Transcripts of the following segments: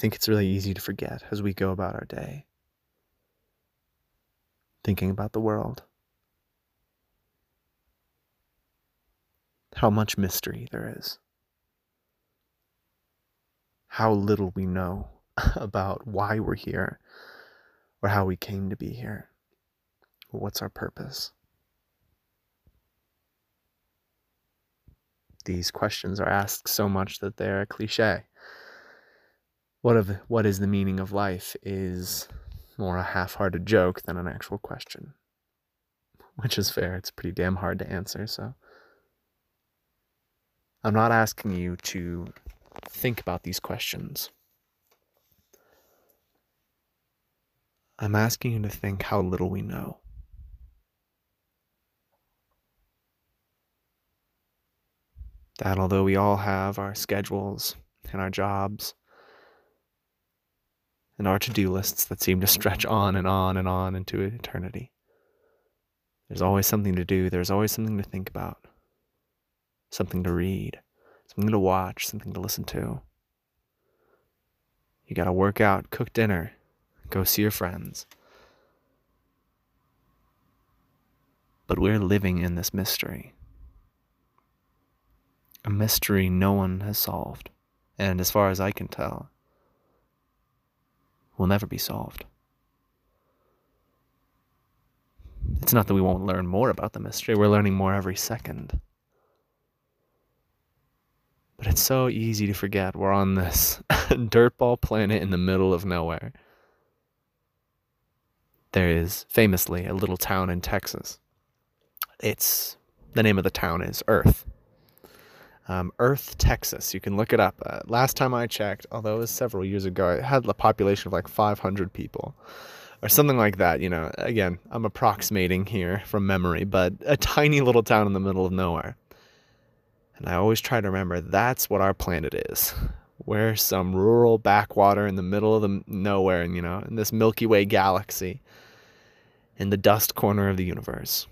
think it's really easy to forget as we go about our day, thinking about the world. How much mystery there is. How little we know about why we're here or how we came to be here. What's our purpose? These questions are asked so much that they're a cliche. What of what is the meaning of life is more a half-hearted joke than an actual question. Which is fair, it's pretty damn hard to answer, so I'm not asking you to think about these questions. I'm asking you to think how little we know. That although we all have our schedules and our jobs and our to do lists that seem to stretch on and on and on into eternity, there's always something to do, there's always something to think about, something to read, something to watch, something to listen to. You gotta work out, cook dinner, go see your friends. But we're living in this mystery. A mystery no one has solved, and as far as I can tell, will never be solved. It's not that we won't learn more about the mystery, we're learning more every second. But it's so easy to forget we're on this dirtball planet in the middle of nowhere. There is famously a little town in Texas. It's the name of the town is Earth. Um, Earth, Texas. You can look it up. Uh, last time I checked, although it was several years ago, it had a population of like 500 people or something like that. You know, again, I'm approximating here from memory, but a tiny little town in the middle of nowhere. And I always try to remember that's what our planet is. We're some rural backwater in the middle of the nowhere, and you know, in this Milky Way galaxy, in the dust corner of the universe.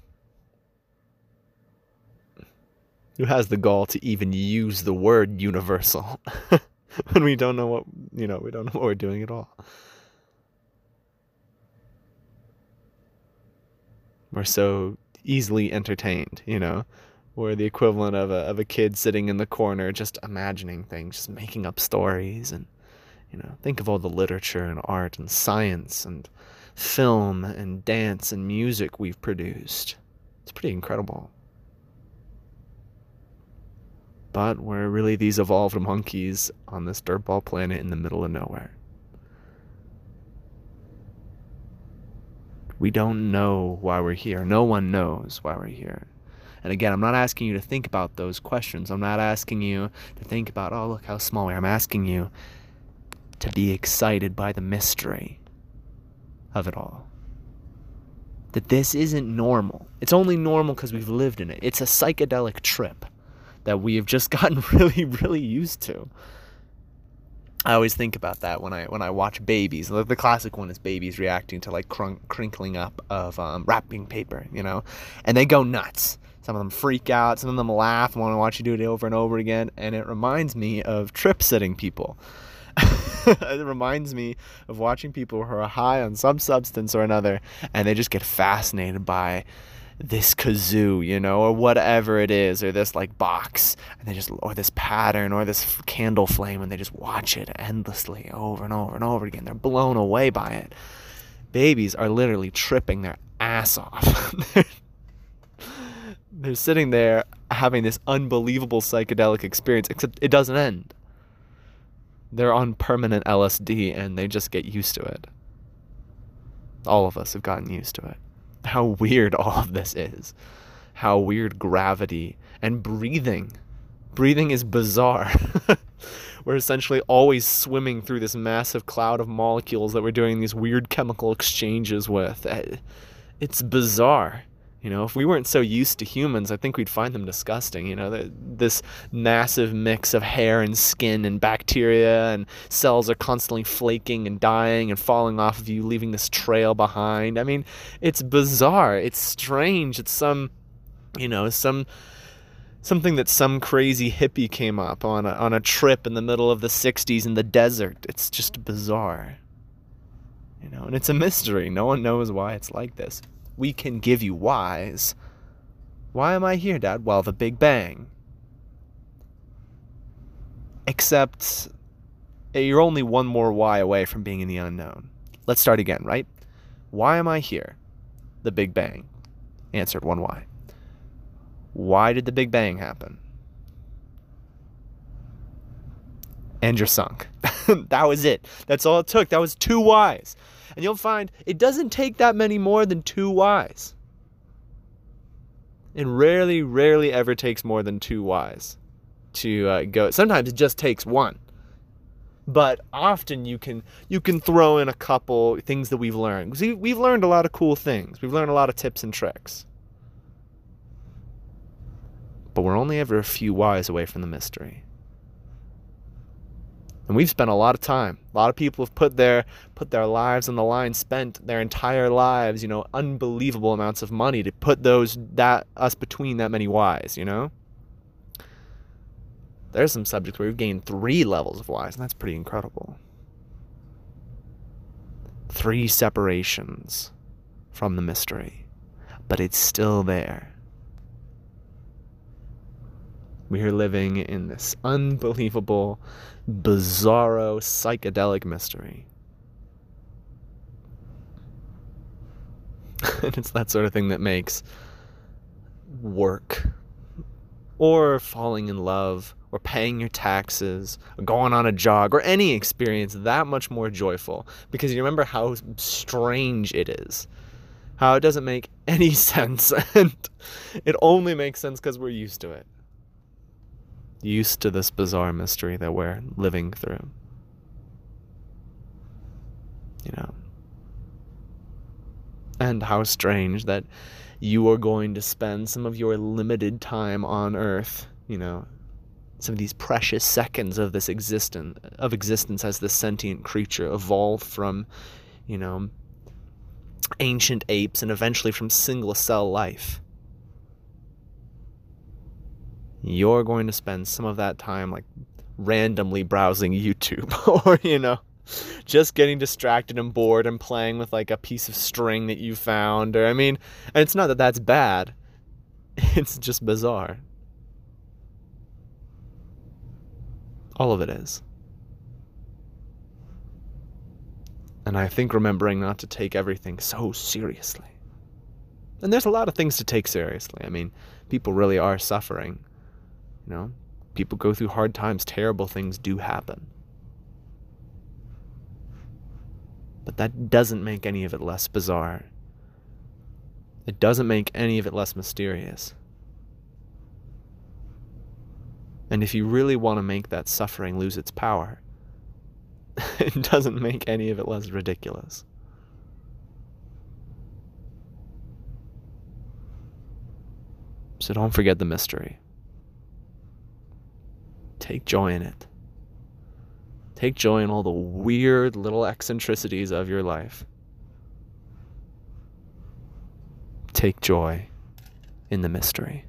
Who has the gall to even use the word universal when we don't know what you know, we don't know what we're doing at all. We're so easily entertained, you know or the equivalent of a, of a kid sitting in the corner just imagining things, just making up stories. And, you know, think of all the literature and art and science and film and dance and music we've produced. It's pretty incredible. But we're really these evolved monkeys on this dirtball planet in the middle of nowhere. We don't know why we're here. No one knows why we're here. And again, I'm not asking you to think about those questions. I'm not asking you to think about, oh, look how small we are. I'm asking you to be excited by the mystery of it all. That this isn't normal. It's only normal because we've lived in it. It's a psychedelic trip that we have just gotten really, really used to. I always think about that when I when I watch babies. The, the classic one is babies reacting to like crunk, crinkling up of um, wrapping paper, you know, and they go nuts. Some of them freak out, some of them laugh want to watch you do it over and over again. And it reminds me of trip sitting people. it reminds me of watching people who are high on some substance or another and they just get fascinated by this kazoo, you know, or whatever it is, or this like box, and they just, or this pattern, or this candle flame, and they just watch it endlessly over and over and over again. They're blown away by it. Babies are literally tripping their ass off. they're sitting there having this unbelievable psychedelic experience, except it doesn't end. They're on permanent LSD and they just get used to it. All of us have gotten used to it. How weird all of this is. How weird gravity and breathing. Breathing is bizarre. we're essentially always swimming through this massive cloud of molecules that we're doing these weird chemical exchanges with. Eh, it's bizarre. You know, if we weren't so used to humans, I think we'd find them disgusting. You know, this massive mix of hair and skin and bacteria and cells are constantly flaking and dying and falling off of you, leaving this trail behind. I mean, it's bizarre. It's strange. It's some, you know, some something that some crazy hippie came up on a, on a trip in the middle of the 60s in the desert. It's just bizarre. You know, and it's a mystery. No one knows why it's like this. We can give you whys. Why am I here, Dad? Well, the Big Bang. Except eh, you're only one more why away from being in the unknown. Let's start again, right? Why am I here? The Big Bang. Answered one why. Why did the Big Bang happen? And you're sunk. that was it. That's all it took. That was two whys. And you'll find it doesn't take that many more than two whys. It rarely, rarely ever takes more than two whys to uh, go. Sometimes it just takes one. But often you can you can throw in a couple things that we've learned. See, we've learned a lot of cool things. We've learned a lot of tips and tricks. But we're only ever a few whys away from the mystery. And we've spent a lot of time. A lot of people have put their put their lives on the line, spent their entire lives, you know, unbelievable amounts of money to put those that us between that many whys, you know? There's some subjects where we've gained three levels of whys, and that's pretty incredible. Three separations from the mystery, but it's still there. We are living in this unbelievable bizarro psychedelic mystery. and it's that sort of thing that makes work or falling in love or paying your taxes or going on a jog or any experience that much more joyful because you remember how strange it is how it doesn't make any sense and it only makes sense because we're used to it used to this bizarre mystery that we're living through. You know? And how strange that you are going to spend some of your limited time on earth, you know, some of these precious seconds of this existence of existence as this sentient creature evolved from, you know, ancient apes and eventually from single cell life you're going to spend some of that time like randomly browsing YouTube or, you know, just getting distracted and bored and playing with like a piece of string that you found. Or, I mean, and it's not that that's bad, it's just bizarre. All of it is. And I think remembering not to take everything so seriously. And there's a lot of things to take seriously. I mean, people really are suffering. You know, people go through hard times, terrible things do happen. But that doesn't make any of it less bizarre. It doesn't make any of it less mysterious. And if you really want to make that suffering lose its power, it doesn't make any of it less ridiculous. So don't forget the mystery. Take joy in it. Take joy in all the weird little eccentricities of your life. Take joy in the mystery.